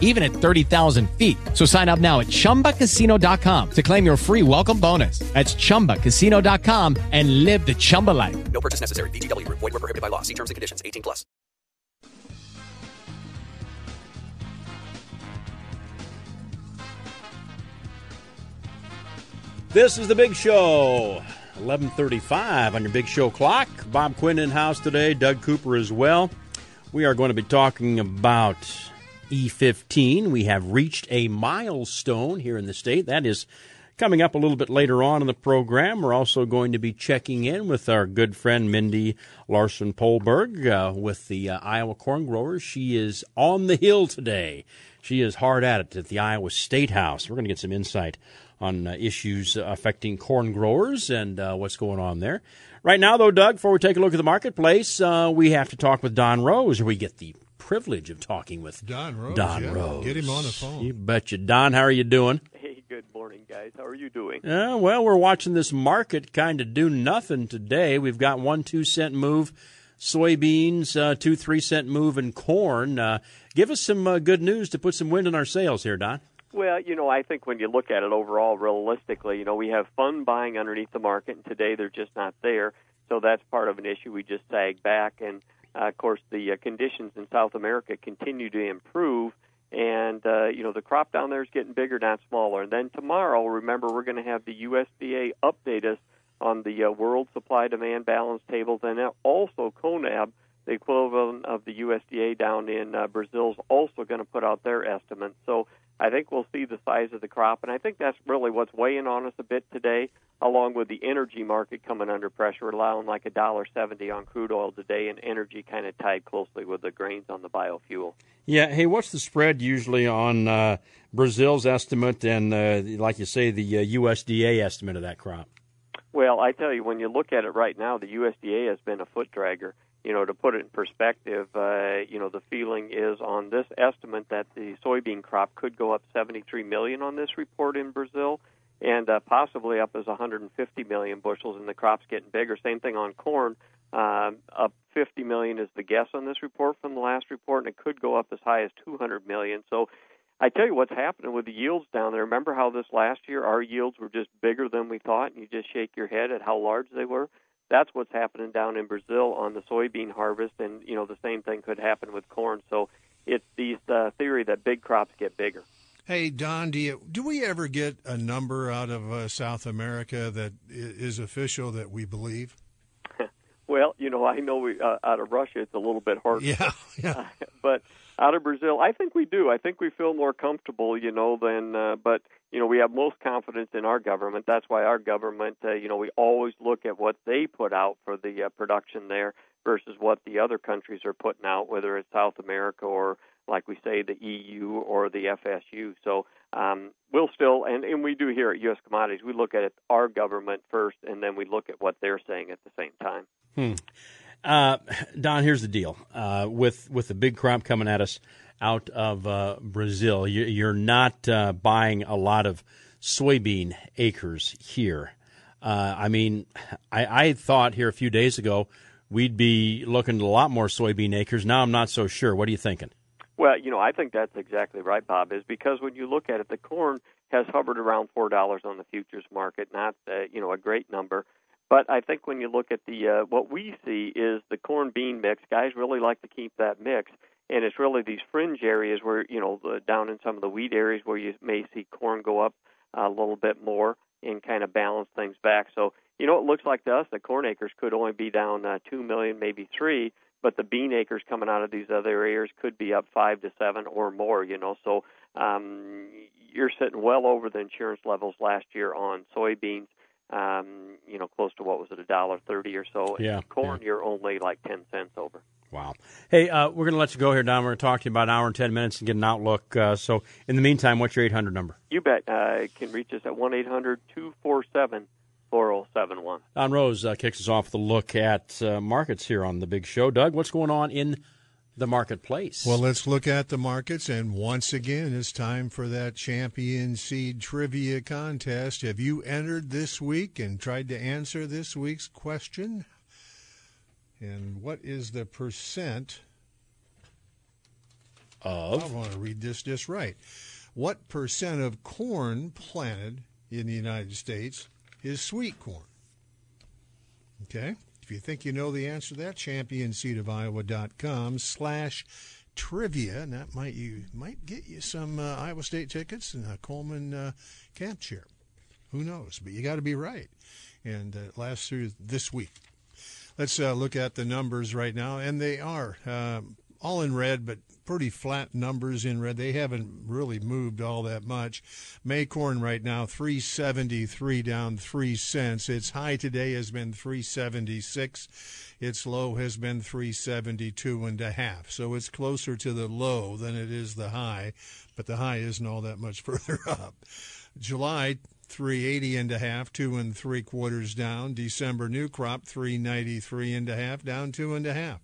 even at 30,000 feet. So sign up now at chumbacasino.com to claim your free welcome bonus. That's chumbacasino.com and live the Chumba life. No purchase necessary. VGW Group. Void were prohibited by law. See terms and conditions. 18 plus. This is the Big Show. 11:35 on your Big Show clock. Bob Quinn in house today. Doug Cooper as well. We are going to be talking about E15. We have reached a milestone here in the state. That is coming up a little bit later on in the program. We're also going to be checking in with our good friend Mindy Larsen Poldberg uh, with the uh, Iowa Corn Growers. She is on the hill today. She is hard at it at the Iowa State House. We're going to get some insight on uh, issues affecting corn growers and uh, what's going on there. Right now, though, Doug, before we take a look at the marketplace, uh, we have to talk with Don Roose, we get the privilege of talking with Don Roose. Don yeah. Roose. Get him on the phone. You betcha. Don, how are you doing? Hey, good morning, guys. How are you doing? Uh, well, we're watching this market kind of do nothing today. We've got one two cent move, soybeans, uh, two three cent move in corn. Uh, give us some uh, good news to put some wind in our sails here, Don. Well, you know, I think when you look at it overall, realistically, you know, we have fun buying underneath the market, and today they're just not there. So that's part of an issue. We just sag back, and uh, of course, the uh, conditions in South America continue to improve. And uh, you know the crop down there is getting bigger, not smaller. And then tomorrow, remember, we're going to have the USDA update us on the uh, world supply demand balance tables, and also CONAB, the equivalent of the USDA down in uh, Brazil, is also going to put out their estimates. So I think we'll see the size of the crop, and I think that's really what's weighing on us a bit today, along with the energy market coming under pressure, allowing like a dollar seventy on crude oil today, and energy kind of tied closely with the grains on the biofuel. Yeah. Hey, what's the spread usually on uh, Brazil's estimate and, uh, like you say, the uh, USDA estimate of that crop? Well, I tell you, when you look at it right now, the USDA has been a foot dragger. You know, to put it in perspective, uh, you know, the feeling is on this estimate that the soybean crop could go up 73 million on this report in Brazil, and uh, possibly up as 150 million bushels, and the crop's getting bigger. Same thing on corn. Um, up 50 million is the guess on this report from the last report, and it could go up as high as 200 million. So, I tell you what's happening with the yields down there. Remember how this last year our yields were just bigger than we thought, and you just shake your head at how large they were. That's what's happening down in Brazil on the soybean harvest, and you know the same thing could happen with corn. So it's the uh, theory that big crops get bigger. Hey Don, do you do we ever get a number out of uh, South America that is official that we believe? well, you know, I know we uh, out of Russia it's a little bit harder. Yeah, yeah. but out of Brazil, I think we do. I think we feel more comfortable, you know, than. Uh, but you know, we have most confidence in our government. That's why our government, uh, you know, we always look at what they put out for the uh, production there versus what the other countries are putting out, whether it's South America or, like we say, the EU or the FSU. So um, we'll still, and, and we do here at U.S. Commodities, we look at our government first, and then we look at what they're saying at the same time. Hmm. Uh, Don, here's the deal. Uh, with with the big crop coming at us out of uh, Brazil, you, are not uh, buying a lot of soybean acres here. Uh, I mean, I, I, thought here a few days ago we'd be looking at a lot more soybean acres. Now I'm not so sure. What are you thinking? Well, you know, I think that's exactly right, Bob. Is because when you look at it, the corn has hovered around four dollars on the futures market, not you know a great number. But I think when you look at the uh, what we see is the corn bean mix. Guys really like to keep that mix, and it's really these fringe areas where you know the, down in some of the wheat areas where you may see corn go up a little bit more and kind of balance things back. So you know it looks like to us that corn acres could only be down uh, two million, maybe three, but the bean acres coming out of these other areas could be up five to seven or more. You know, so um, you're sitting well over the insurance levels last year on soybeans um, you know, close to what was it, a dollar thirty or so. Yeah. corn, yeah. you're only like ten cents over. Wow. Hey, uh, we're going to let you go here, Don. We're going to talk to you about an hour and ten minutes and get an outlook. Uh, so, in the meantime, what's your eight hundred number? You bet. Uh, can reach us at one eight hundred two four seven 4071. Don Roose uh, kicks us off with a look at uh, markets here on the big show. Doug, what's going on in the marketplace? Well, let's look at the markets, and once again, it's time for that champion seed trivia contest. Have you entered this week and tried to answer this week's question? And what is the percent? of I want to read this just right. What percent of corn planted in the United States is sweet corn? Okay. If you think you know the answer to that, championseedofiowa.com slash trivia, and that might you might get you some uh, Iowa State tickets and a Coleman uh, camp chair. Who knows? But you got to be right, and uh, lasts through this week. Let's uh, look at the numbers right now, and they are um, all in red, but pretty flat numbers in red. They haven't really moved all that much. May corn right now 373 down 3 cents. Its high today has been 376. Its low has been 372 and a half. So it's closer to the low than it is the high, but the high isn't all that much further up. July 380 and a half, two and three quarters down. December new crop 393 and a half, down two and a half.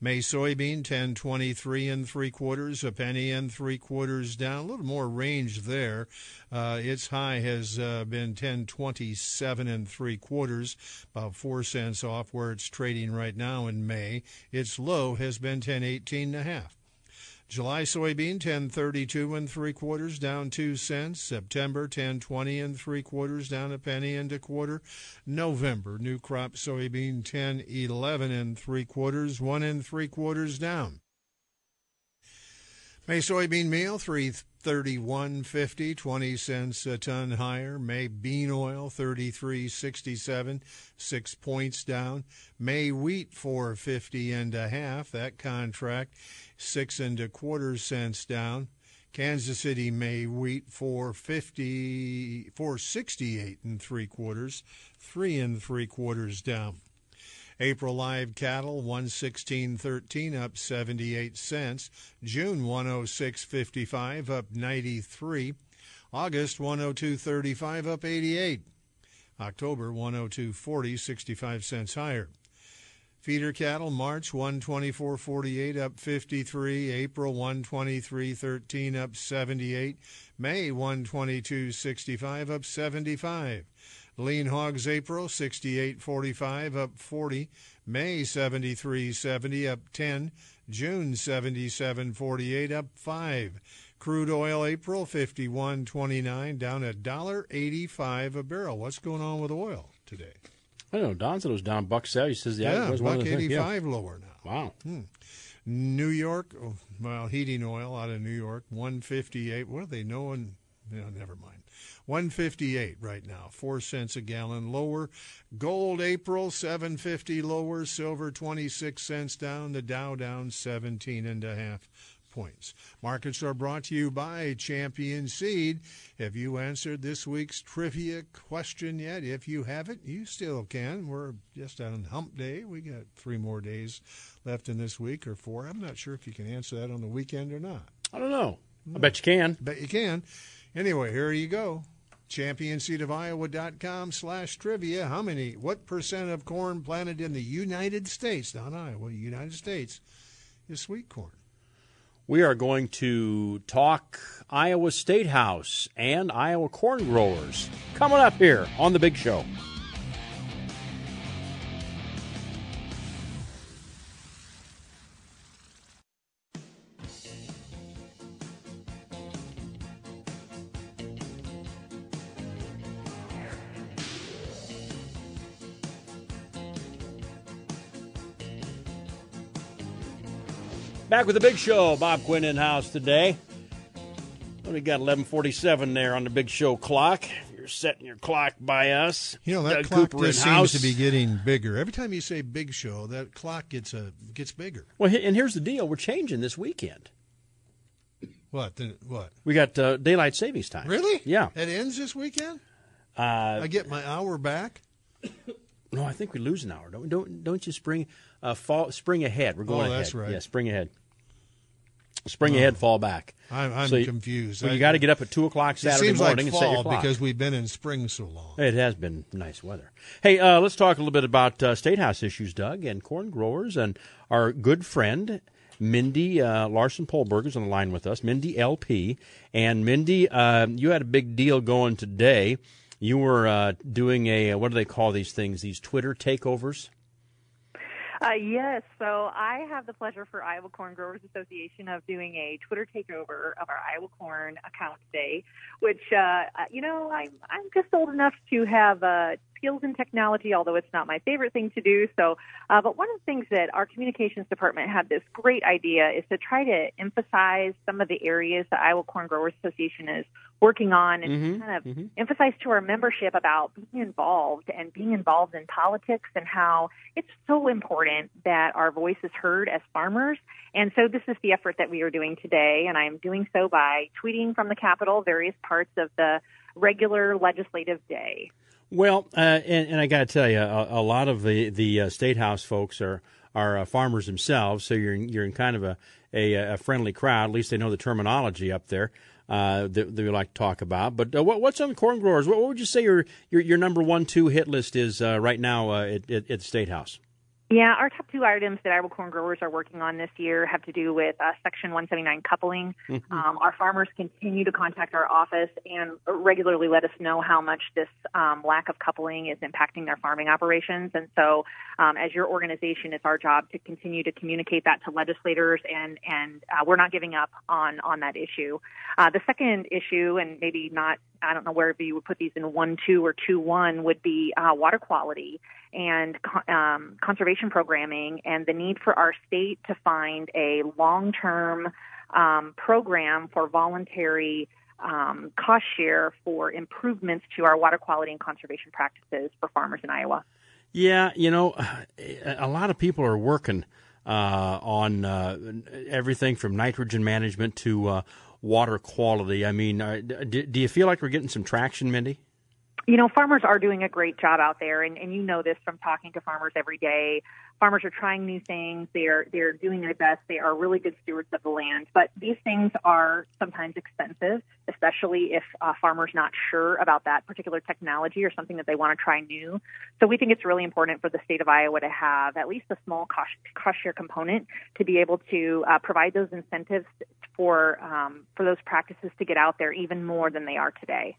May soybean 1023 and three quarters, a penny and three quarters down. A little more range there. Uh, its high has uh, been 1027 and three quarters, about four cents off where it's trading right now in May. Its low has been 1018 and a half. July soybean 1032 and three quarters down two cents. September 1020 and three quarters down a penny and a quarter. November new crop soybean 1011 and three quarters one and three quarters down. May soybean meal 331.50 20 cents a ton higher. May bean oil 33.67 6 points down. May wheat 450 and a half that contract 6 and a quarter cents down. Kansas City May wheat 450 468 and three quarters, 3 and three quarters down. April live cattle 116.13 up 78 cents. June 106.55 up 93. August 102.35 up 88. October 102.40 65 cents higher. Feeder cattle March 124.48 up 53, April 123.13 up 78, May 122.65 up 75. Lean hogs April 68.45 up 40, May 73.70 up 10, June 77.48 up 5. Crude oil April 51.29 down a dollar 85 a barrel. What's going on with oil today? I don't know. Don said it was down buck seventy. He says yeah, Yeah, was buck the things. Yeah. 85 lower now. Wow. Hmm. New York, oh, well, heating oil out of New York, 158. What are they knowing? No, never mind. 158 right now, 4 cents a gallon lower. Gold April 750 lower, silver 26 cents down, the Dow down 17 and a half points. Markets are brought to you by Champion Seed. Have you answered this week's trivia question yet? If you haven't, you still can. We're just on hump day. We got 3 more days left in this week or 4. I'm not sure if you can answer that on the weekend or not. I don't know. I hmm. bet you can. Bet you can. Anyway, here you go. ChampionSeedOfIowa.com slash trivia. How many, what percent of corn planted in the United States, not Iowa, United States, is sweet corn? We are going to talk Iowa State House and Iowa corn growers coming up here on the Big Show. Back with the Big Show. Bob Quinn in house today. We got 11:47 there on the Big Show clock. You're setting your clock by us. You know, that Doug clock Cooper just seems to be getting bigger. Every time you say big show, that clock gets a gets bigger. Well, and here's the deal: we're changing this weekend. What? The, what? We got uh, daylight savings time. Really? Yeah. It ends this weekend? Uh, I get my hour back? No, I think we lose an hour. Don't don't don't you spring uh, fall spring ahead? We're going Oh, ahead. that's right. Yeah, spring ahead. Spring ahead, fall back. I'm, I'm So confused. Well, you got to get up at two o'clock It Saturday seems morning like and set your fall clock. because we've been in spring so long. It has been nice weather. Hey, uh, let's talk a little bit about uh, state house issues, Doug, and corn growers, and our good friend Mindy uh, Larsen Poldberg is on the line with us. Mindy LP, and Mindy, uh, you had a big deal going today. You were uh, doing a what do they call these things? These Twitter takeovers. Uh, yes, so I have the pleasure for Iowa Corn Growers Association of doing a Twitter takeover of our Iowa Corn account today, which uh, uh, you know I'm I'm just old enough to have uh, skills in technology, although it's not my favorite thing to do. So, uh, but one of the things that our communications department had this great idea is to try to emphasize some of the areas that Iowa Corn Growers Association is working on and Mhm, kind of mhm. emphasize to our membership about being involved and being involved in politics and how it's so important that our voice is heard as farmers. And so this is the effort that we are doing today, and I'm doing so by tweeting from the Capitol various parts of the regular legislative day. Well, uh, and, and I got to tell you, a, a lot of the the uh, state house folks are are uh, farmers themselves, so you're in, you're in kind of a, a a friendly crowd. At least they know the terminology up there uh, that, that we like to talk about. But uh, what, what's on corn growers? What, what would you say your, your your number one two hit list is uh, right now at, at, at the state house? Yeah, our top two items that Iowa corn growers are working on this year have to do with uh, Section 179 coupling. Um, our farmers continue to contact our office and regularly let us know how much this um, lack of coupling is impacting their farming operations. And so, um, as your organization, it's our job to continue to communicate that to legislators, and and uh, we're not giving up on on that issue. Uh, the second issue, and maybe not, I don't know where you would put these in one two or two one, would be uh, water quality and um, conservation programming and the need for our state to find a long term um, program for voluntary um, cost share for improvements to our water quality and conservation practices for farmers in Iowa. Yeah, you know, a lot of people are working uh, on uh, everything from nitrogen management to uh, water quality. I mean, uh, do, do you feel like we're getting some traction, Mindy? You know, farmers are doing a great job out there, and, and you know this from talking to farmers every day. Farmers are trying new things. They're they're doing their best. They are really good stewards of the land. But these things are sometimes expensive, especially if a farmer's not sure about that particular technology or something that they want to try new. So we think it's really important for the state of Iowa to have at least a small cost, cost share component to be able to uh, provide those incentives for um, for those practices to get out there even more than they are today.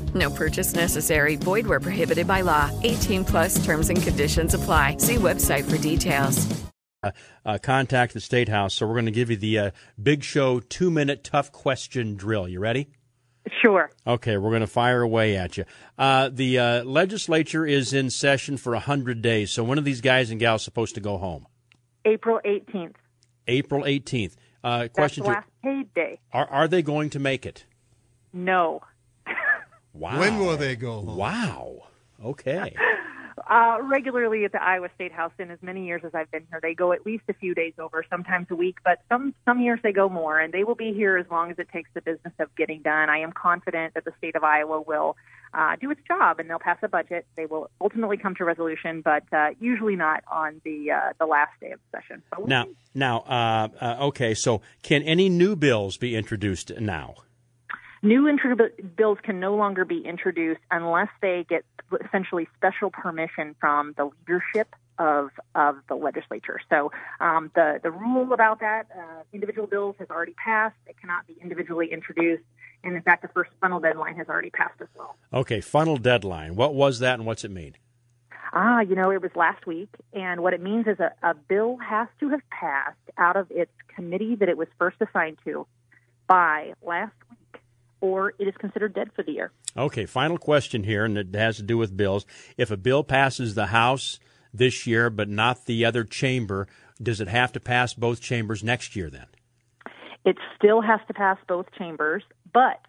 No purchase necessary. Void where prohibited by law. 18 plus terms and conditions apply. See website for details. uh, contact the state house. So we're going to give you the uh, Big Show two minute tough question drill. You ready? Sure. Okay, we're going to fire away at you. Uh, the uh, legislature is in session for 100 days. So when are these guys and gals supposed to go home? April 18th. April 18th. Uh, That's question the two last paid day. are, are they going to make it? No. Wow. When will they go home? Wow. Okay. Uh, regularly at the Iowa State House, in as many years as I've been here, they go at least a few days over, sometimes a week, but some some years they go more, and they will be here as long as it takes the business of getting done. I am confident that the state of Iowa will uh, do its job, and they'll pass a budget. They will ultimately come to resolution, but uh, usually not on the uh, the last day of the session. But Now, now, uh, uh, okay. So, can any new bills be introduced now? New bills can no longer be introduced unless they get essentially special permission from the leadership of of the legislature. So um, the the rule about that uh, individual bills has already passed. It cannot be individually introduced, and in fact, the first funnel deadline has already passed as well. Okay, funnel deadline. What was that, and what's it mean? Ah, you know, it was last week, and what it means is a, a bill has to have passed out of its committee that it was first assigned to by last or it is considered dead for the year. Okay, final question here, and it has to do with bills. If a bill passes the House this year but not the other chamber, does it have to pass both chambers next year then? It still has to pass both chambers, but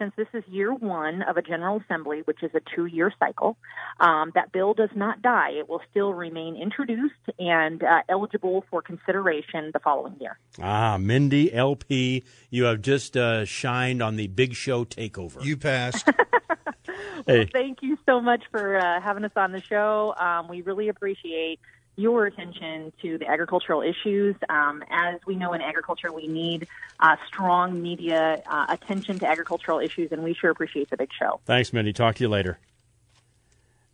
since this is year one of a General Assembly, which is a two year cycle, um, that bill does not die. It will still remain introduced and uh, eligible for consideration the following year. Ah, Mindy LP, you have just uh, shined on the Big Show takeover. You passed. Well, thank you so much for uh, having us on the show. Um, we really appreciate your attention to the agricultural issues. Um, as we know in agriculture, we need uh, strong media uh, attention to agricultural issues, and we sure appreciate the big show. Thanks, Mindy. Talk to you later.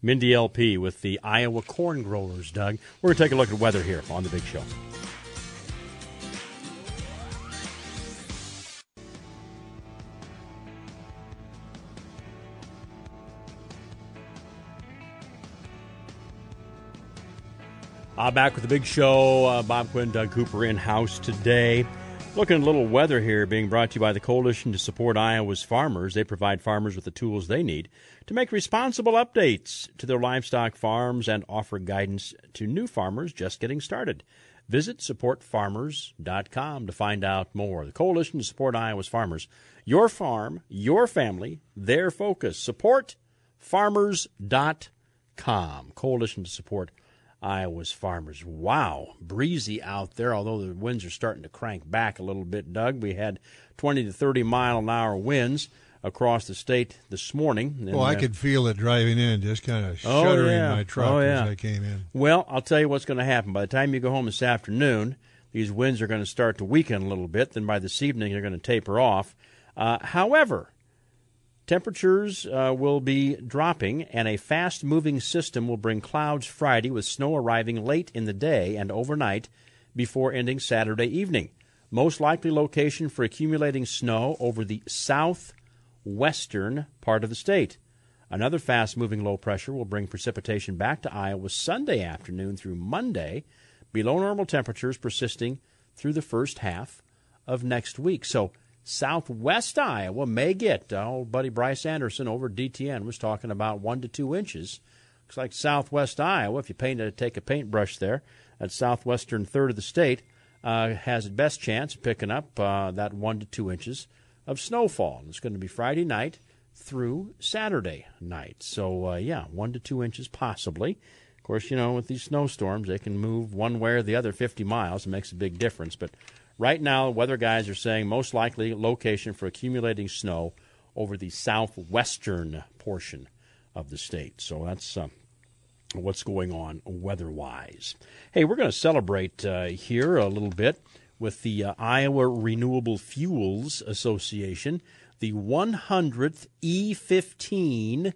Mindy LP with the Iowa corn growers, Doug. We're going to take a look at weather here on the Big Show. Uh, back with the big show. Uh, Bob Quinn, Doug Cooper in house today. Looking at a little weather here being brought to you by the Coalition to Support Iowa's Farmers. They provide farmers with the tools they need to make responsible updates to their livestock farms and offer guidance to new farmers just getting started. Visit supportfarmers.com to find out more. The Coalition to Support Iowa's Farmers. Your farm, your family, their focus. Supportfarmers.com. Coalition to Support Iowa's farmers. Wow, breezy out there, although the winds are starting to crank back a little bit, Doug. We had 20 to 30 mile an hour winds across the state this morning. well, I uh, could feel it driving in, just kind of Oh, shuddering yeah. my truck Oh, yeah. as I came in. Well, I'll tell you what's going to happen. By the time you go home this afternoon, these winds are going to start to weaken a little bit. Then by this evening, they're going to taper off. Uh, however, temperatures uh, will be dropping, and a fast moving system will bring clouds Friday with snow arriving late in the day and overnight before ending Saturday evening. Most likely location for accumulating snow over the southwestern part of the state. Another fast moving low pressure will bring precipitation back to Iowa Sunday afternoon through Monday, below normal temperatures persisting through the first half of next week. So, southwest Iowa may get, uh, old buddy Bryce Anderson over DTN was talking about one to two inches. Looks like southwest Iowa, if you paint it, take a paintbrush there, that southwestern third of the state, uh, has the best chance of picking up uh, that one to two inches of snowfall. And it's going to be Friday night through Saturday night. So, uh, yeah, one to two inches possibly. Of course, you know, with these snowstorms, they can move one way or the other 50 miles. It makes a big difference. But right now, weather guys are saying most likely location for accumulating snow over the southwestern portion of the state. So that's uh, what's going on weather wise. Hey, we're going to celebrate uh, here a little bit with the uh, Iowa Renewable Fuels Association, the 100th E15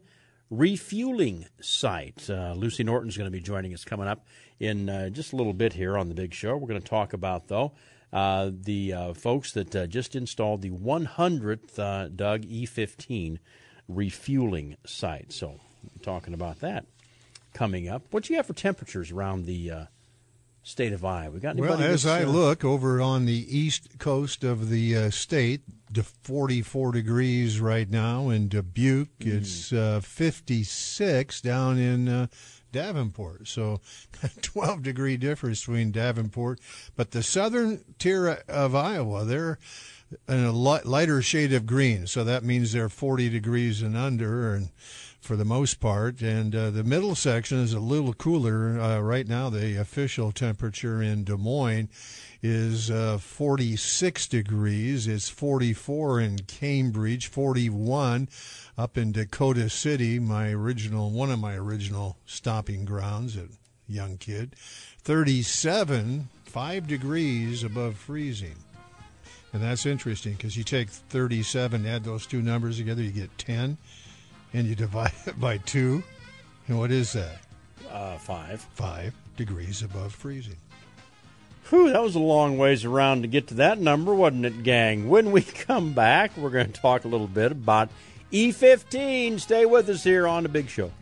refueling site. Uh, Lucy Norton's going to be joining us coming up in uh, just a little bit here on the big show. We're going to talk about, though, uh, the uh, folks that uh, just installed the 100th uh, Doug E15 refueling site. So, talking about that coming up. What do you have for temperatures around the uh, state of Iowa? We got Well, as I look over on the east coast of the uh, state, to 44 degrees right now in Dubuque. Mm. It's uh, 56 down in uh, Davenport. So 12 degree difference between Davenport. But the southern tier of Iowa, they're in a lighter shade of green. So that means they're 40 degrees and under. And for the most part. And uh, the middle section is a little cooler. Uh, right now, the official temperature in Des Moines is uh, 46 degrees. It's 44 in Cambridge, 41 up in Dakota City, my original, one of my original stopping grounds at young kid. 37, 5 degrees above freezing. And that's interesting because you take 37, add those two numbers together, you get 10 and you divide it by two, and what is that? Uh, five. Five degrees above freezing. Whew, that was a long ways around to get to that number, wasn't it, gang? When we come back, we're going to talk a little bit about E15. Stay with us here on The Big Show.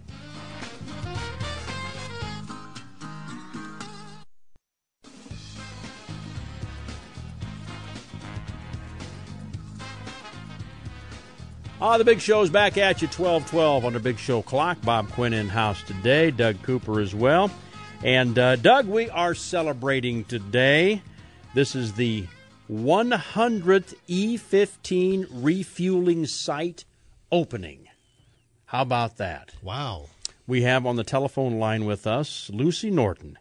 Ah, the Big Show's back at you, 1212 on the Big Show clock. Bob Quinn in house today, Doug Cooper as well. And uh, Doug, we are celebrating today. This is the 100th E15 refueling site opening. How about that? Wow. We have on the telephone line with us Lucy Norton.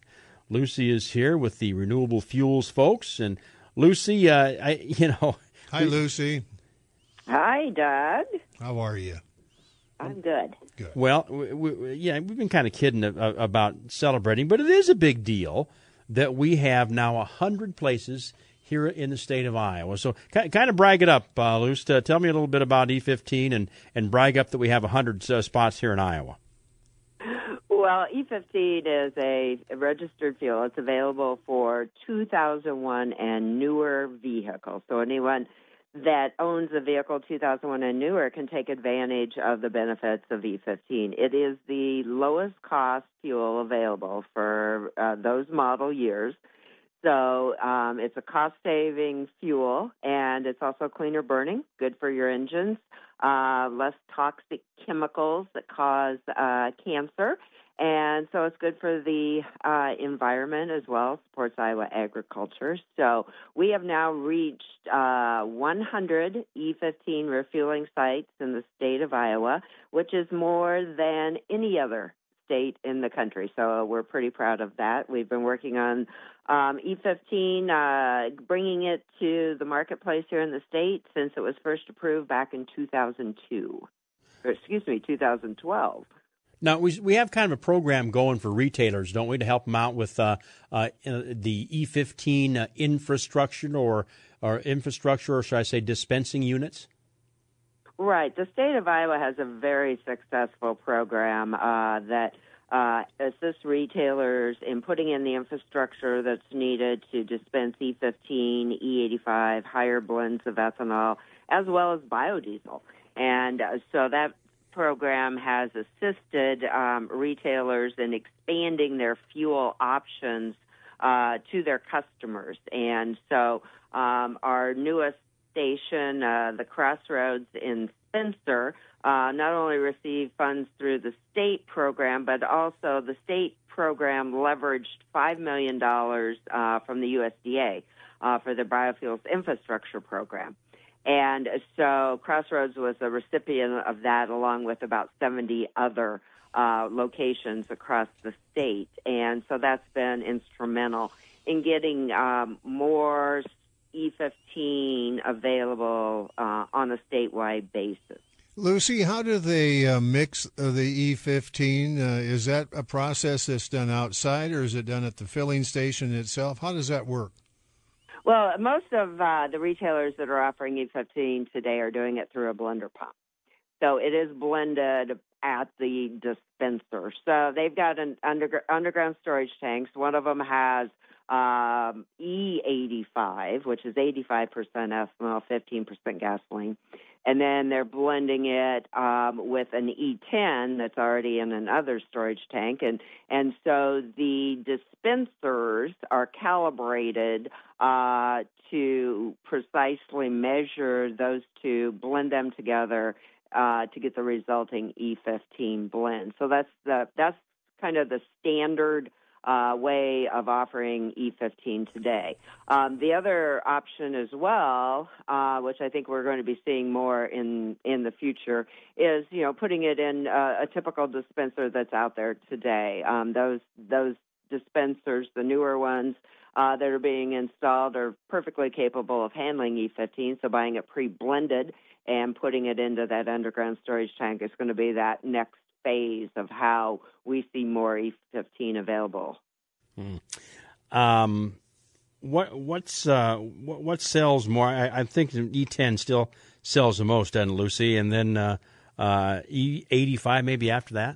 Lucy is here with the renewable fuels folks, and Lucy, uh, I, you know, Hi, Lucy. Hi, Doug. How are you? I'm good. Good. Well, we, we, yeah, we've been kind of kidding a- a- about celebrating, but it is a big deal that we have now a hundred places here in the state of Iowa. So, kind of brag it up, uh, Luce. Uh, tell me a little bit about E15 and and brag up that we have a hundred uh, spots here in Iowa. Well, E15 is a registered fuel. It's available for 2001 and newer vehicles. So anyone that owns a vehicle 2001 and newer can take advantage of the benefits of E15. It is the lowest cost fuel available for uh, those model years. So um, it's a cost saving fuel and it's also cleaner burning, good for your engines, uh, less toxic chemicals that cause uh, cancer. And so it's good for the uh, environment as well, supports Iowa agriculture. So we have now reached uh, 100 E15 refueling sites in the state of Iowa, which is more than any other state in the country. So we're pretty proud of that. We've been working on um, E15, uh, bringing it to the marketplace here in the state since it was first approved back in 2002. Or, excuse me, 2012. Now we we have kind of a program going for retailers, don't we, to help them out with uh, uh, the E15 uh, infrastructure or or infrastructure, or should I say, dispensing units? Right. The state of Iowa has a very successful program uh, that uh, assists retailers in putting in the infrastructure that's needed to dispense E15, E85, higher blends of ethanol, as well as biodiesel. And uh, so that program has assisted um, retailers in expanding their fuel options uh, to their customers. And so um, our newest station, uh, the Crossroads in Spencer, uh, not only received funds through the state program, but also the state program leveraged $5 million uh, from the USDA uh, for the biofuels infrastructure program. And so Crossroads was a recipient of that, along with about 70 other uh, locations across the state. And so that's been instrumental in getting um, more E15 available uh, on a statewide basis. Lucy, how do they uh, mix uh, the E15? Uh, is that a process that's done outside or is it done at the filling station itself? How does that work? Well, most of uh, the retailers that are offering E15 today are doing it through a blender pump. So it is blended at the dispenser. So they've got an under, underground storage tanks. One of them has um, E85, which is 85% ethanol, 15% gasoline. And then they're blending it um, with an E10 that's already in another storage tank. And, and so the dispensers are calibrated uh, to precisely measure those two, blend them together uh, to get the resulting E15 blend. So that's the that's kind of the standard uh, way of offering E15 today. Um, the other option as well, uh, which I think we're going to be seeing more in in the future, is you know putting it in uh, a typical dispenser that's out there today. Um, those those dispensers, the newer ones. Uh, that are being installed are perfectly capable of handling E15. So buying it pre-blended and putting it into that underground storage tank is going to be that next phase of how we see more E15 available. Um, what what's uh, what, what sells more? I, I think E10 still sells the most, doesn't Lucy? And then uh, uh, E85 maybe after that.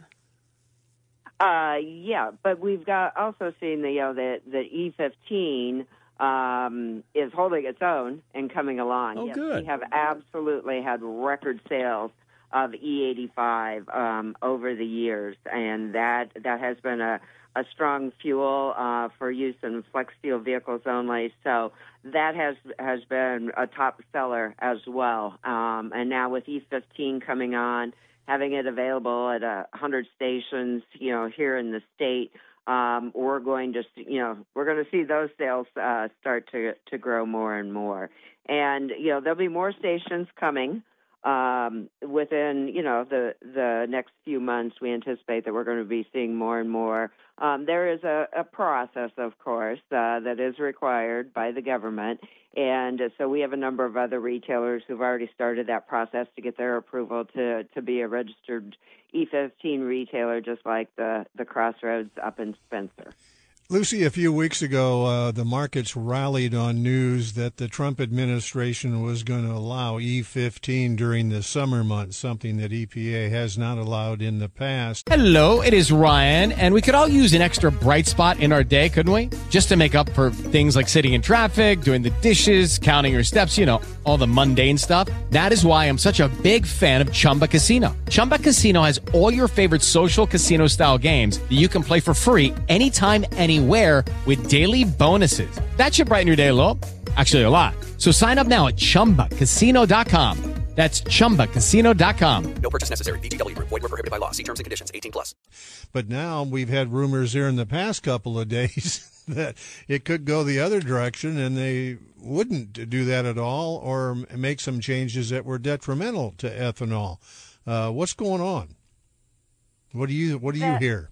Uh, yeah, but we've got also seen the you know that that E15 um, is holding its own and coming along. Oh, yes, good. We have absolutely had record sales of E85 um, over the years, and that that has been a a strong fuel uh, for use in flex fuel vehicles only. So that has has been a top seller as well. Um, and now with E15 coming on, having it available at a hundred stations, you know, here in the state, um, we're going to see, you know we're going to see those sales uh, start to to grow more and more. And you know there'll be more stations coming um, within you know the the next few months. We anticipate that we're going to be seeing more and more. Um, there is a, a process, of course, uh, that is required by the government, and so we have a number of other retailers who've already started that process to get their approval to to be a registered E15 retailer, just like the the Crossroads up in Spencer. Lucy, a few weeks ago, uh, the markets rallied on news that the Trump administration was going to allow E15 during the summer months, something that EPA has not allowed in the past. Hello, it is Ryan, and we could all use an extra bright spot in our day, couldn't we? Just to make up for things like sitting in traffic, doing the dishes, counting your steps, you know, all the mundane stuff. That is why I'm such a big fan of Chumba Casino. Chumba Casino has all your favorite social casino style games that you can play for free anytime, anywhere with daily bonuses. That should brighten your day a little. Actually, a lot. So sign up now at chumbacasino.com. That's chumbacasino.com. No purchase necessary. VGW Group. Void were prohibited by law. See terms and conditions. 18 plus. But now we've had rumors here in the past couple of days that it could go the other direction and they wouldn't do that at all or make some changes that were detrimental to ethanol. Uh, what's going on? What do you what do you hear?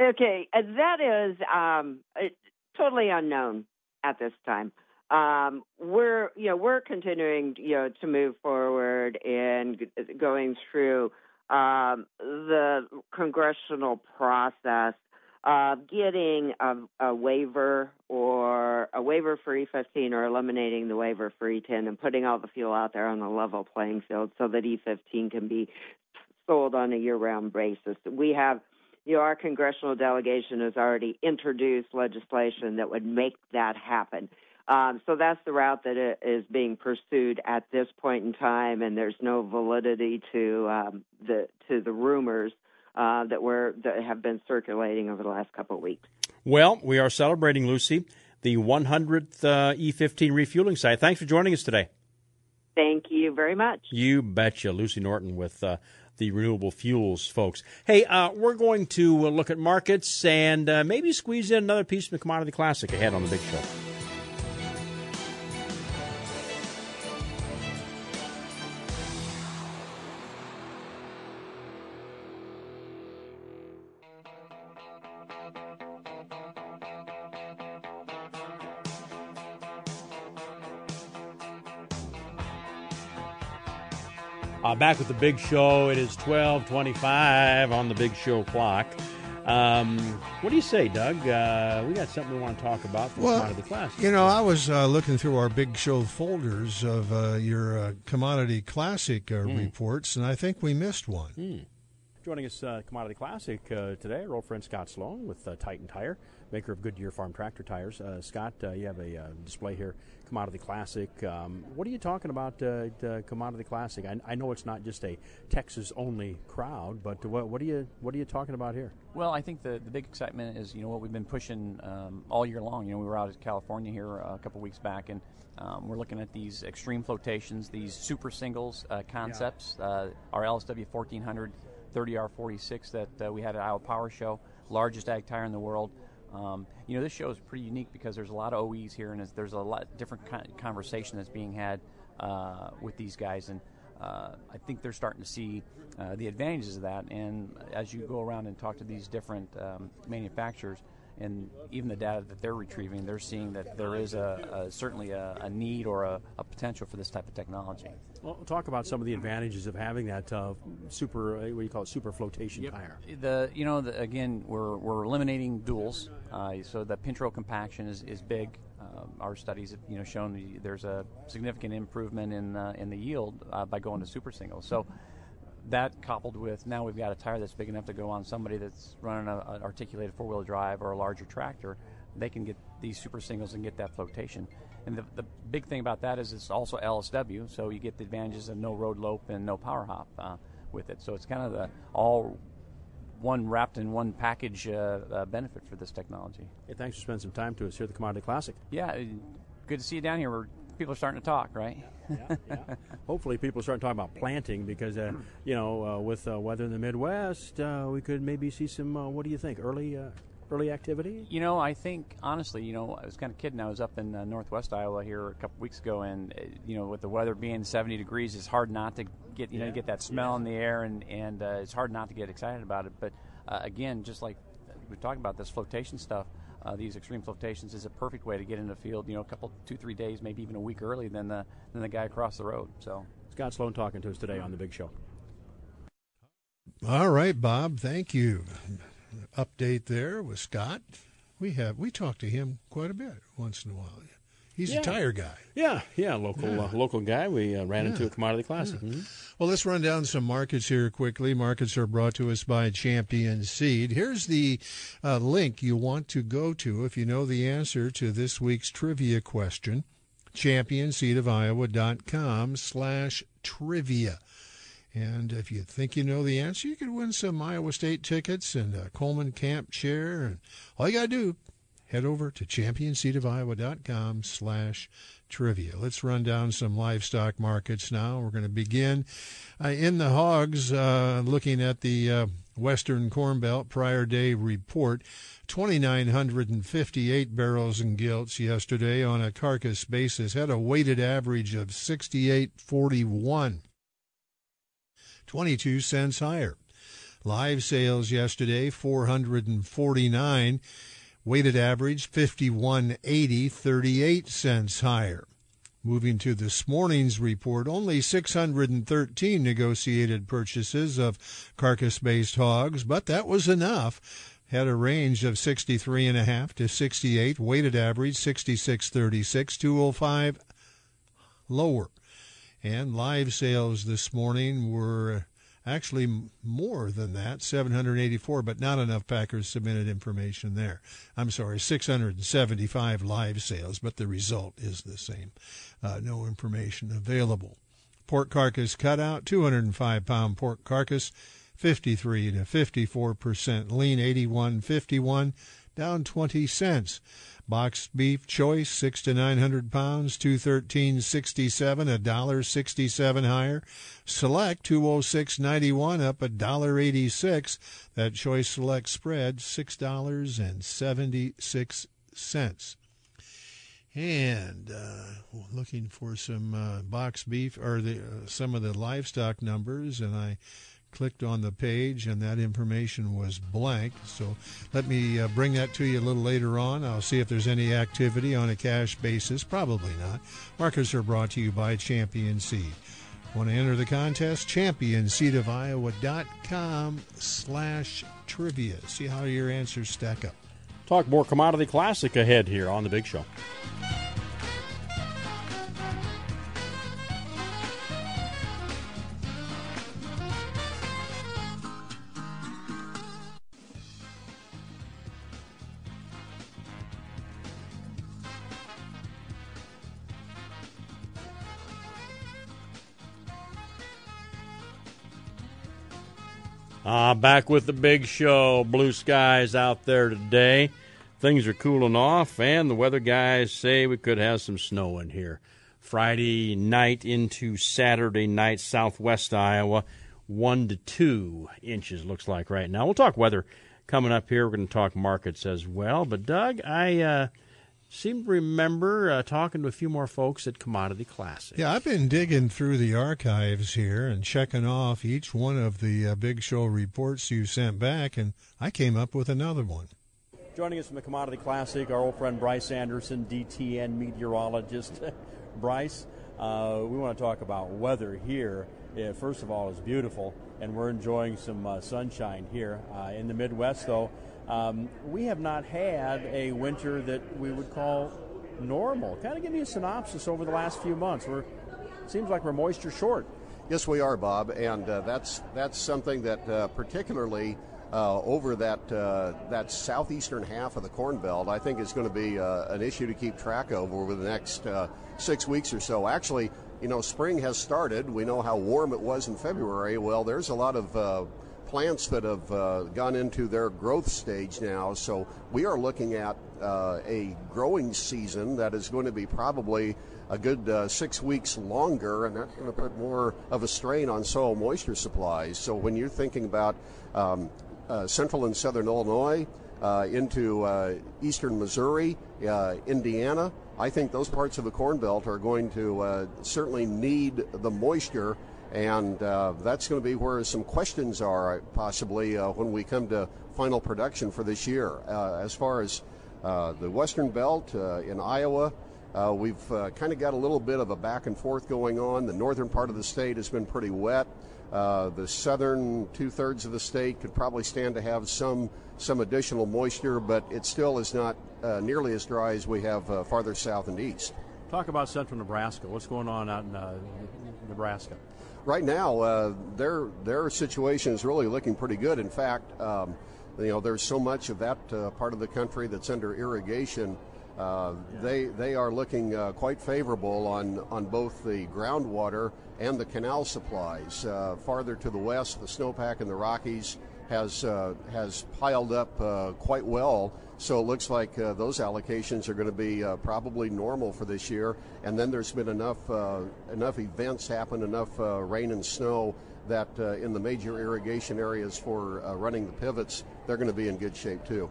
Okay, uh, that is um, uh, totally unknown at this time. Um, we're you know we're continuing you know to move forward and going through um, the congressional process of getting a, a waiver or a waiver for E15 or eliminating the waiver for E10 and putting all the fuel out there on a level playing field so that E15 can be sold on a year-round basis. We have you know, our congressional delegation has already introduced legislation that would make that happen. Um, so that's the route that is being pursued at this point in time, and there's no validity to um, the to the rumors uh, that were that have been circulating over the last couple of weeks. Well, we are celebrating, Lucy, the 100th uh, E15 refueling site. Thanks for joining us today. Thank you very much. You betcha. Lucy Norton with uh, the renewable fuels folks. Hey, uh, we're going to look at markets and uh, maybe squeeze in another piece from the Commodity Classic ahead on the big show. Back with the big show. It is twelve twenty-five on the big show clock. Um, what do you say, Doug? Uh, we got something we want to talk about from Well, Commodity Classic. You know, I was uh, looking through our big show folders of uh, your uh, commodity classic uh, reports, and I think we missed one. Joining us, uh, Commodity Classic uh, today, our old friend Scott Sloan with uh, Titan Tire, maker of Goodyear Farm Tractor Tires. Uh, Scott, uh, you have a uh, display here, Commodity Classic. Um, what are you talking about, uh, uh, Commodity Classic? I, I know it's not just a Texas-only crowd, but what, what are you what are you talking about here? Well, I think the, the big excitement is you know what we've been pushing um, all year long. You know, we were out in California here uh, a couple weeks back, and um, we're looking at these extreme flotations, these super singles uh, concepts. Uh, our LSW 1400 30R46 that uh, we had at Iowa Power Show, largest ag tire in the world. Um, you know, this show is pretty unique because there's a lot of OEs here, and there's- a lot different con- conversation that's being had uh, with these guys, and uh, I think they're starting to see uh, the advantages of that. And as you go around and talk to these different um, manufacturers, and even the data that they're retrieving, they're seeing that there is a, a certainly a, a need or a, a potential for this type of technology. Well, talk about some of the advantages of having that uh, super, uh, what do you call it, super flotation tire. The you know the, again we're we're eliminating duals, uh, so the pinch row compaction is, is big. Um, our studies have you know shown there's a significant improvement in uh, in the yield uh, by going to super singles. So that coupled with now we've got a tire that's big enough to go on somebody that's running a, an articulated four wheel drive or a larger tractor, they can get these super singles and get that flotation. And the, the big thing about that is it's also LSW, so you get the advantages of no road lope and no power hop uh, with it. So it's kind of the all one wrapped in one package uh, uh, benefit for this technology. Hey, thanks for spending some time to us here at the Commodity Classic. Yeah, good to see you down here. Where people are starting to talk, right? yeah, yeah. Hopefully, people start talking about planting because, uh, you know, uh, with uh, weather in the Midwest, uh, we could maybe see some. Uh, what do you think? Early, uh, early activity? You know, I think honestly, you know, I was kind of kidding. I was up in uh, Northwest Iowa here a couple weeks ago, and uh, you know, with the weather being 70 degrees, it's hard not to get you know Yeah. get that smell in the air, and and uh, it's hard not to get excited about it. But uh, again, just like we're talking about this flotation stuff. Uh, these extreme flotations is a perfect way to get into the field. You know, a couple, two, three days, maybe even a week early than the than the guy across the road. So Scott Sloan talking to us today on the Big Show. All right, Bob. Thank you. Update there with Scott. We have we talk to him quite a bit once in a while. He's Yeah. a tire guy. Yeah, yeah, local Yeah. Uh, local guy. We uh, ran into a commodity classic. Yeah. Mhm. Well, let's run down some markets here quickly. Markets are brought to us by Champion Seed. Here's the uh, link you want to go to if you know the answer to this week's trivia question. championseedofiowa.com slash trivia. And if you think you know the answer, you could win some Iowa State tickets and a Coleman Camp chair. And all you got to do, head over to championseedofiowa.com slash trivia. Let's run down some livestock markets now. We're going to begin uh, in the hogs, uh, looking at the uh, Western Corn Belt prior day report. 2,958 barrows and gilts yesterday on a carcass basis had a weighted average of 68.41. 22 cents higher. Live sales yesterday 449, weighted average 51.80, 38 cents higher. Moving to this morning's report, only 613 negotiated purchases of carcass-based hogs, but that was enough. Had a range of 63.5 to 68, weighted average 66.36, 205 lower. And live sales this morning were actually more than that 784 but not enough packers submitted information there. I'm sorry 675 live sales but the result is the same. Uh, no information available. Pork carcass cutout 205 pound pork carcass 53 to 54 percent lean 81.51 down 20 cents Boxed beef choice, six to nine hundred pounds, two thirteen sixty seven, a dollar sixty seven higher. Select two oh six ninety one, up a dollar eighty six. That choice select spread six dollars and seventy six cents. And uh, looking for some uh, box beef or the uh, some of the livestock numbers, and I clicked on the page and that information was blank. So let me uh, bring that to you a little later on. I'll see if there's any activity on a cash basis. Probably not. Markers are brought to you by Champion Seed. Want to enter the contest? ChampionSeedofIowa.com slash trivia. See how your answers stack up. Talk more commodity classic ahead here on the Big Show. Ah, back with the big show. Blue skies out there today. Things are cooling off, and the weather guys say we could have some snow in here. Friday night into Saturday night, southwest Iowa, one to two inches looks like right now. We'll talk weather coming up here. We're going to talk markets as well. But Doug, I uh, seem to remember uh, talking to a few more folks at Commodity Classic. Yeah, I've been digging through the archives here and checking off each one of the uh, Big Show reports you sent back, and I came up with another one. Joining us from the Commodity Classic, our old friend Bryce Anderson, DTN meteorologist. Bryce, uh, we want to talk about weather here. Uh, first of all, it's beautiful, and we're enjoying some uh, sunshine here. Uh, in the Midwest, though, um, we have not had a winter that we would call normal. Kind of give me a synopsis over the last few months. We're seems like we're moisture short. Yes, we are, Bob, and uh, that's that's something that uh, particularly uh, over that uh, that southeastern half of the Corn Belt, I think is going to be uh, an issue to keep track of over the next uh, six weeks or so. Actually, you know, spring has started. We know how warm it was in February. Well, there's a lot of plants that have uh, gone into their growth stage now. So we are looking at uh, a growing season that is going to be probably a good uh, six weeks longer, and that's going to put more of a strain on soil moisture supplies. So when you're thinking about um, uh, central and southern Illinois, uh, into uh, eastern Missouri, Indiana. I think those parts of the Corn Belt are going to certainly need the moisture, and uh, that's going to be where some questions are possibly uh, when we come to final production for this year. as far as the Western Belt in Iowa, uh, we've uh, kind of got a little bit of a back and forth going on. The northern part of the state has been pretty wet. Uh, the southern two thirds of the state could probably stand to have some some additional moisture, but it still is not uh, nearly as dry as we have uh, farther south and east. Talk about central Nebraska. What's going on out in uh, Nebraska? Right now, their their situation is really looking pretty good. In fact. Um, you know, there's so much of that part of the country that's under irrigation uh, they they are looking uh, quite favorable on on both the groundwater and the canal supplies. Uh, farther to the west, the snowpack in the Rockies has uh, has piled up uh, quite well. So it looks like uh, those allocations are going to be uh, probably normal for this year. And then there's been enough uh, enough events happen, enough rain and snow that in the major irrigation areas for running the pivots, they're going to be in good shape too.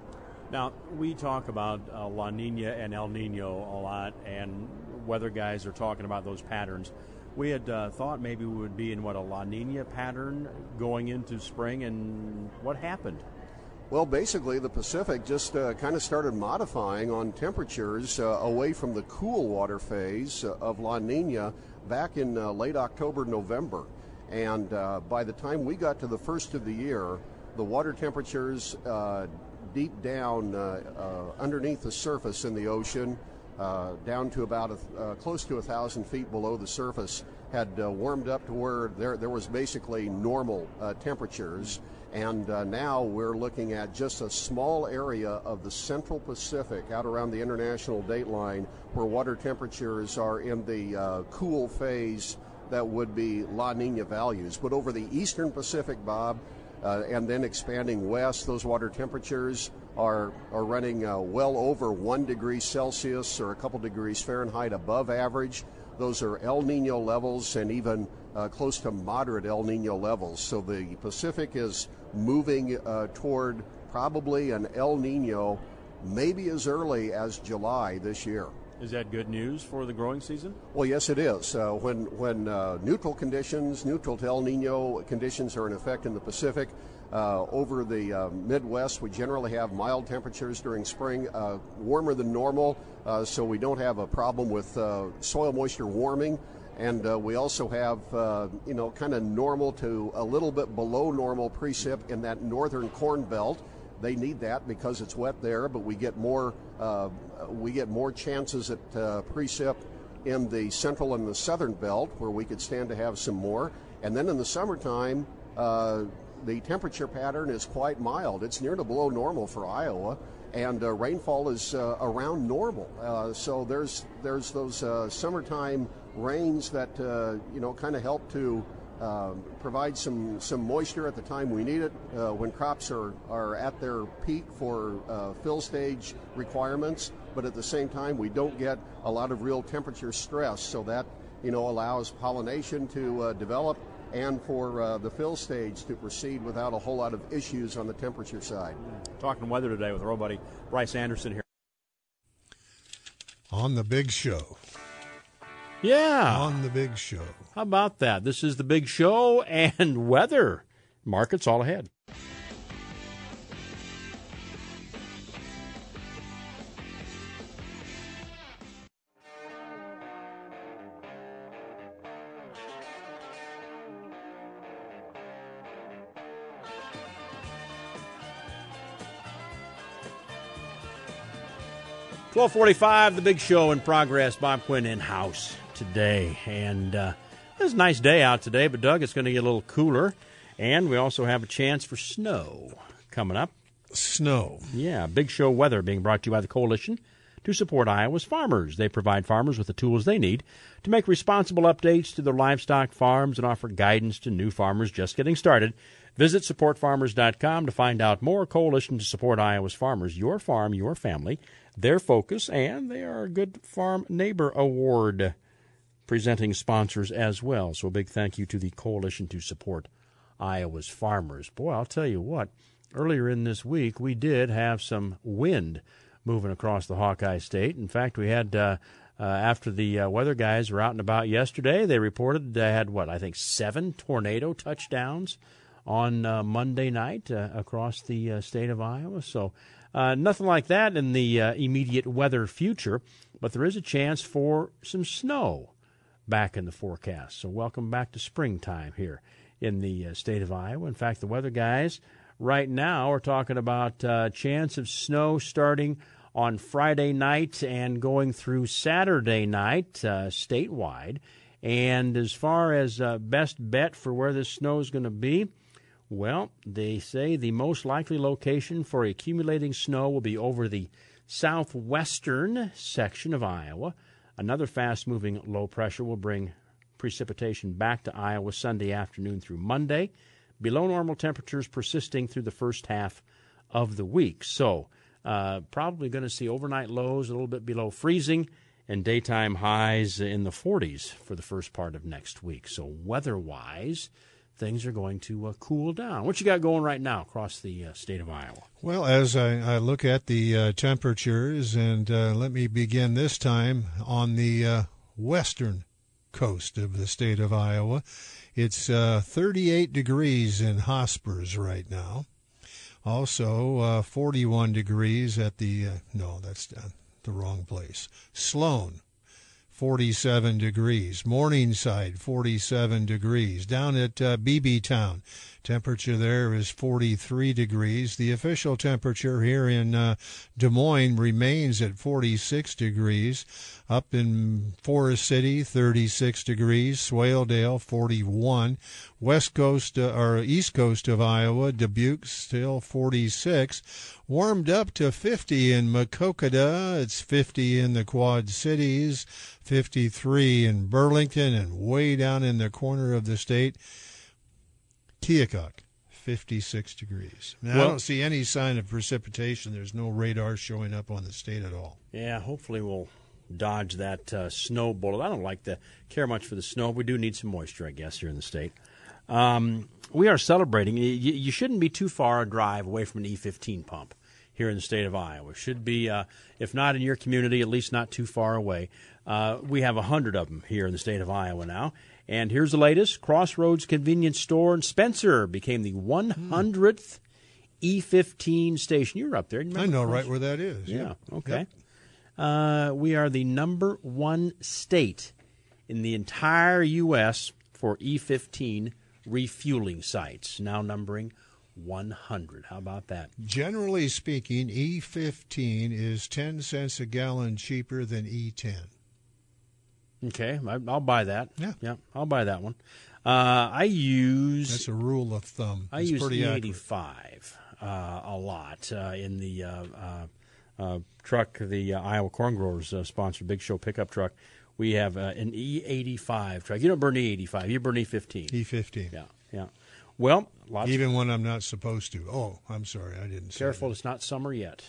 Now, we talk about uh, La Nina and El Nino a lot, and weather guys are talking about those patterns. We had uh, thought maybe we would be in what a La Nina pattern going into spring, and what happened? Well, basically, the Pacific just uh, kind of started modifying on temperatures uh, away from the cool water phase uh, of La Nina back in uh, late October, November. And by the time we got to the first of the year, the water temperatures deep down uh, uh, underneath the surface in the ocean, uh, down to about a, close to a thousand feet below the surface, had warmed up to where there there was basically normal temperatures. And now we're looking at just a small area of the central Pacific out around the international date line where water temperatures are in the cool phase that would be La Nina values. But over the eastern Pacific, Bob, uh, and then expanding west, those water temperatures are, are running uh, well over one degree Celsius or a couple degrees Fahrenheit above average. Those are El Nino levels and even uh, close to moderate El Nino levels. So the Pacific is moving uh, toward probably an El Nino maybe as early as July this year. Is that good news for the growing season? Well, yes, it is. Uh, when when uh, neutral conditions, neutral to El Nino conditions are in effect in the Pacific, uh, over the uh, Midwest, we generally have mild temperatures during spring, uh, warmer than normal, uh, so we don't have a problem with soil moisture warming. And we also have, you know, kind of normal to a little bit below normal precip in that northern corn belt they need that because it's wet there, but we get more uh, we get more chances at uh, precip in the central and the southern belt where we could stand to have some more. And then in the summertime, uh, the temperature pattern is quite mild. It's near to below normal for Iowa, and uh, rainfall is uh, around normal. Uh, so there's there's those summertime rains that you know kind of help to uh, provide some, some moisture at the time we need it uh, when crops are, are at their peak for uh, fill stage requirements, but at the same time we don't get a lot of real temperature stress, so that you know allows pollination to uh, develop and for uh, the fill stage to proceed without a whole lot of issues on the temperature side. Talking weather today with our buddy Bryce Anderson here. On the big show. Yeah. On the big show. How about that? This is the big show and weather. Markets all ahead. Twelve forty-five. The big show in progress. Bob Quinn in house today, and uh, it's a nice day out today, but Doug, it's going to get a little cooler, and we also have a chance for snow coming up. Snow. Yeah, big show weather being brought to you by the Coalition to support Iowa's farmers. They provide farmers with the tools they need to make responsible updates to their livestock farms and offer guidance to new farmers just getting started. Visit supportfarmers.com to find out more. Coalition to support Iowa's farmers, your farm, your family, their focus, and they are a Good Farm Neighbor Award presenting sponsors as well. So a big thank you to the Coalition to Support Iowa's Farmers. Boy, I'll tell you what, earlier in this week, we did have some wind moving across the Hawkeye State. In fact, we had. Uh, uh, after the uh, weather guys were out and about yesterday, they reported they had what I think seven tornado touchdowns on uh, Monday night uh, across the uh, state of Iowa. So uh, nothing like that in the immediate weather future, but there is a chance for some snow back in the forecast. So welcome back to springtime here in the state of Iowa. In fact, the weather guys right now are talking about chance of snow starting on Friday night and going through Saturday night uh, statewide. And as far as uh, best bet for where this snow is going to be, well, they say the most likely location for accumulating snow will be over the southwestern section of Iowa. Another fast moving low pressure will bring precipitation back to Iowa Sunday afternoon through Monday. Below normal temperatures persisting through the first half of the week. So, uh, probably going to see overnight lows a little bit below freezing and daytime highs in the 40s for the first part of next week. So, weather wise, things are going to uh, cool down. What you got going right now across the uh, state of Iowa? Well, as I, I look at the uh, temperatures, and uh, let me begin this time on the uh, western coast of the state of Iowa. It's uh, 38 degrees in Hospers right now. Also, 41 degrees at the, no, that's the wrong place. Sloan, 47 degrees. Morningside, 47 degrees. Down at uh, Beebeetown, temperature there is 43 degrees. The official temperature here in uh, Des Moines remains at 46 degrees. Up in Forest City, 36 degrees. Swaledale, 41. West Coast uh, or East Coast of Iowa, Dubuque, still 46. Warmed up to 50 in Maquoketa. It's 50 in the Quad Cities, 53 in Burlington, and way down in the corner of the state, Keokuk. 56 degrees. Now, well, I don't see any sign of precipitation. There's no radar showing up on the state at all. Yeah, hopefully we'll dodge that uh, snow bullet. I don't like to care much for the snow. We do need some moisture, I guess, here in the state. Um, we are celebrating. You, you, shouldn't be too far a drive away from an E15 pump here in the state of Iowa. Should be, uh, if not in your community, at least not too far away. Uh, we have a hundred of them here in the state of Iowa now. And here's the latest: Crossroads Convenience Store in Spencer became the 100th E15 station. You were up there. I know right where that is. Yeah. yeah. Okay. Yep. Uh, we are the number one state in the entire U.S. for E15 refueling sites, now numbering 100. How about that? Generally speaking, E15 is 10 cents a gallon cheaper than E10. Okay, I, will buy that. Yeah, yeah, I'll buy that one. Uh, I use that's a rule of thumb. I use E85 uh, a lot uh, in the uh, uh, uh, truck, the uh, Iowa Corn Growers uh, sponsored Big Show pickup truck. We have uh, an E85 truck. You don't burn E85, you burn E15. E15. Yeah, yeah. Well, even when I'm not supposed to. Oh, I'm sorry, I didn't. Careful, it's not summer yet.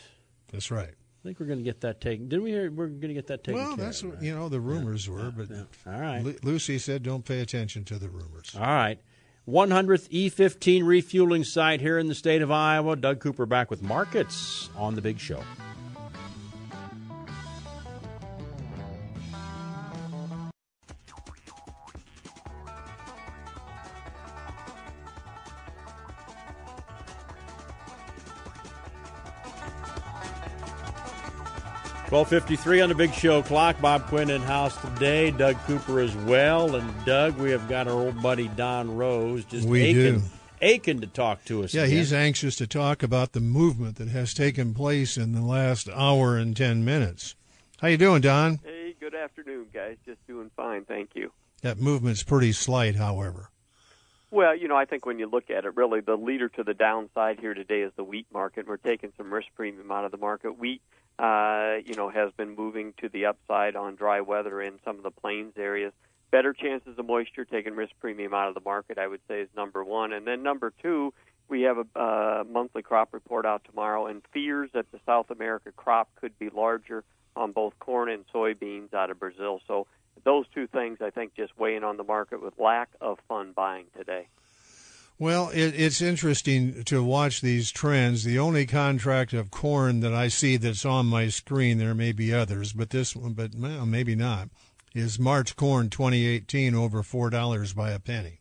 That's right. I think we're going to get that taken. Didn't we hear we're going to get that taken? Well, that's what, right? you know the rumors yeah, were, yeah, but yeah. all right. L- Lucy said, "Don't pay attention to the rumors." All right. 100th E15 refueling site here in the state of Iowa. Doug Cooper back with markets on the Big Show. 1253 on the Big Show clock. Bob Quinn in house today. Doug Cooper as well. And Doug, we have got our old buddy Don Roose just we aching, do. aching to talk to us. Yeah, again. he's anxious to talk about the movement that has taken place in the last hour and 10 minutes. How you doing, Don? Hey, good afternoon, guys. Just doing fine, thank you. That movement's pretty slight, however. Well, you know, I think when you look at it, really the leader to the downside here today is the wheat market. We're taking some risk premium out of the market. Wheat uh, you know, has been moving to the upside on dry weather in some of the plains areas. Better chances of moisture, taking risk premium out of the market, I would say, is number one. And then number two, we have a monthly crop report out tomorrow, and fears that the South America crop could be larger on both corn and soybeans out of Brazil. So those two things, I think, just weighing on the market with lack of fun buying today. Well, it, it's interesting to watch these trends. The only contract of corn that I see that's on my screen, there may be others, but this one, but well, maybe not, is March corn 2018 over four dollars by a penny.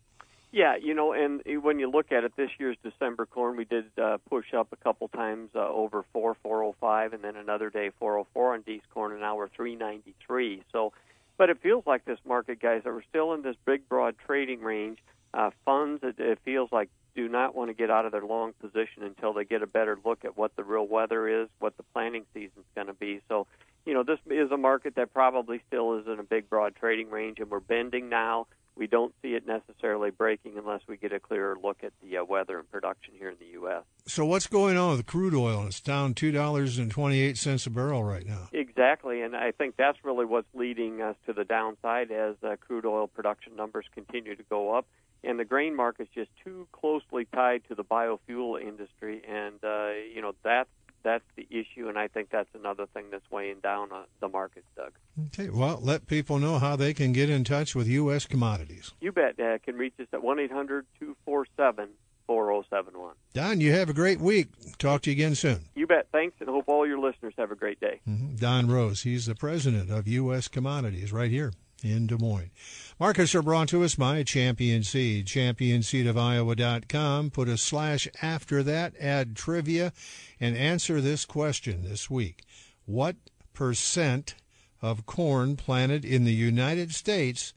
Yeah, you know, and when you look at it, this year's December corn, we did uh, push up a couple times uh, over four, four oh five, and then another day four oh four on D's corn, and now we're three ninety three. So, but it feels like this market, guys, that we're still in this big, broad trading range uh, funds, it, it feels like, do not want to get out of their long position until they get a better look at what the real weather is, what the planting season's going to be. So, you know, this is a market that probably still is in a big, broad trading range, and we're bending now. We don't see it necessarily breaking unless we get a clearer look at the uh, weather and production here in the U.S. So, what's going on with crude oil? It's down two dollars and twenty-eight cents a barrel right now. Exactly, and I think that's really what's leading us to the downside as uh, crude oil production numbers continue to go up and the grain market's just too closely tied to the biofuel industry, and uh, you know that's that's the issue, and I think that's another thing that's weighing down uh, the market, Doug. Okay, well, let people know how they can get in touch with U.S. commodities. You bet. Uh, can reach us at one eight hundred two four seven four zero seven one. Don, you have a great week. Talk to you again soon. You bet. Thanks, and hope all your listeners have a great day. Mm-hmm. Don Roose, he's the president of U.S. Commodities right here in Des Moines. Marcus are brought to us by Champion Seed, championseedofiowa.com. Put a slash after that, add trivia, and answer this question this week. What percent of corn planted in the United States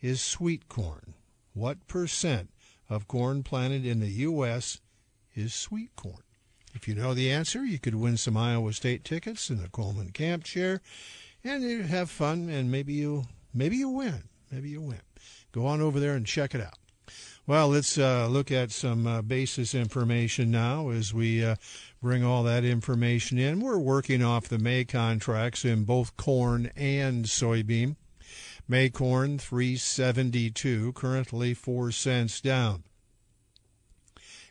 is sweet corn? What percent of corn planted in the U.S. is sweet corn? If you know the answer, you could win some Iowa State tickets and a Coleman Camp chair, and you have fun, and maybe you maybe you win. Maybe you win. Go on over there and check it out. Well, let's uh, look at some uh, basis information now as we uh, bring all that information in. We're working off the May contracts in both corn and soybean. May corn 372, currently 4 cents down.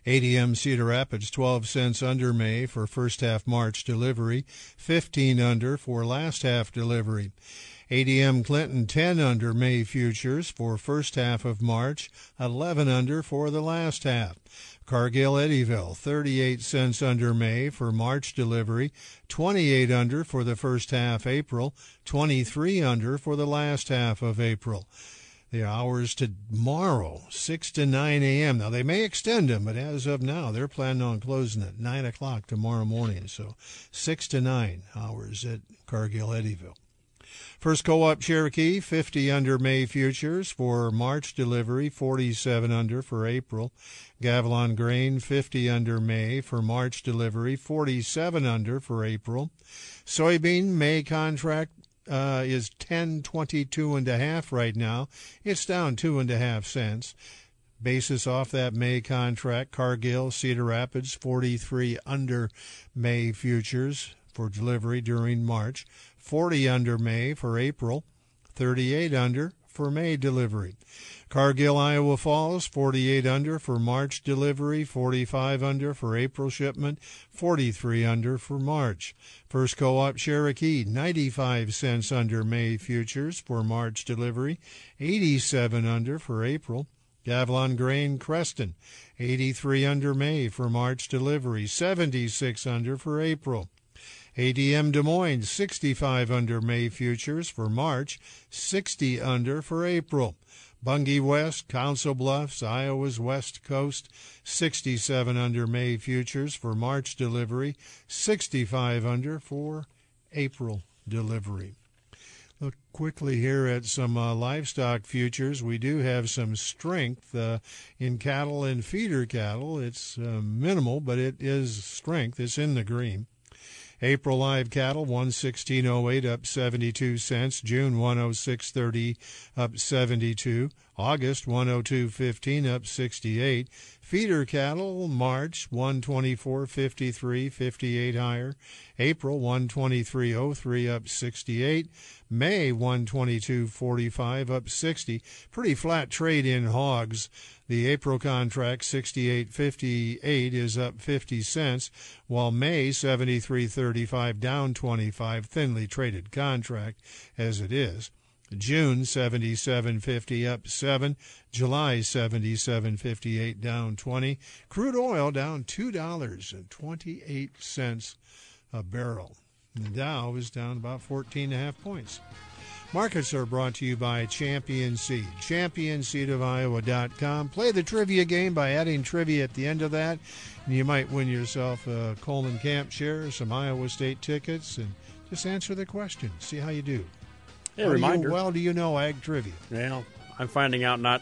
ADM Cedar Rapids 12 cents under May for first half March delivery, 15 under for last half delivery. ADM Clinton 10 under May futures for first half of March, 11 under for the last half. Cargill Eddyville 38 cents under May for March delivery, 28 under for the first half April, 23 under for the last half of April. The hours tomorrow, 6 to 9 a.m. Now, they may extend them, but as of now, they're planning on closing at 9 o'clock tomorrow morning. So 6 to 9 hours at Cargill Eddyville. First co-op Cherokee 50 under May futures for March delivery, 47 under for April. Gavilon grain 50 under May for March delivery, 47 under for April. Soybean May contract uh, is 10.22 and a half right now. It's down two and a half cents. Basis off that May contract, Cargill, Cedar Rapids, 43 under May futures for delivery during March. 40 under May for April, 38 under for May delivery. Cargill, Iowa Falls, 48 under for March delivery, 45 under for April shipment, 43 under for March. First Co-op Cherokee, 95 cents under May futures for March delivery, 87 under for April. Gavilon Grain Creston, 83 under May for March delivery, 76 under for April. ADM Des Moines 65 under May futures for March, 60 under for April. Bunge West, Council Bluffs, Iowa's West Coast, 67 under May futures for March delivery, 65 under for April delivery. Look quickly here at some uh, livestock futures. We do have some strength uh, in cattle and feeder cattle. It's uh, minimal, but it is strength. It's in the green. April live cattle 116.08 up 72 cents. June 106.30 up 72. August 102.15 up 68. Feeder cattle March 124.53 58 higher. April 123.03 up 68. May 122.45 up 60. Pretty flat trade in hogs. The April contract 68.58 is up 50 cents, while May 73.35 down 25, thinly traded contract as it is. June 77.50 up 7. July 77.58 down 20. Crude oil down $2.28 a barrel. The Dow is down about 14 and a half points. Markets are brought to you by Champion Seed. ChampionSeedOfIowa.com. Play the trivia game by adding trivia at the end of that, and you might win yourself a Coleman Camp share, some Iowa State tickets, and just answer the question. See how you do. Hey, How do you- reminder. well, do you know ag trivia? Well, I'm finding out not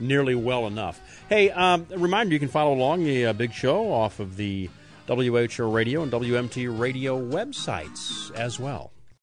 nearly well enough. Hey, um, a reminder you can follow along the uh, big show off of the WHO Radio and WMT Radio websites as well.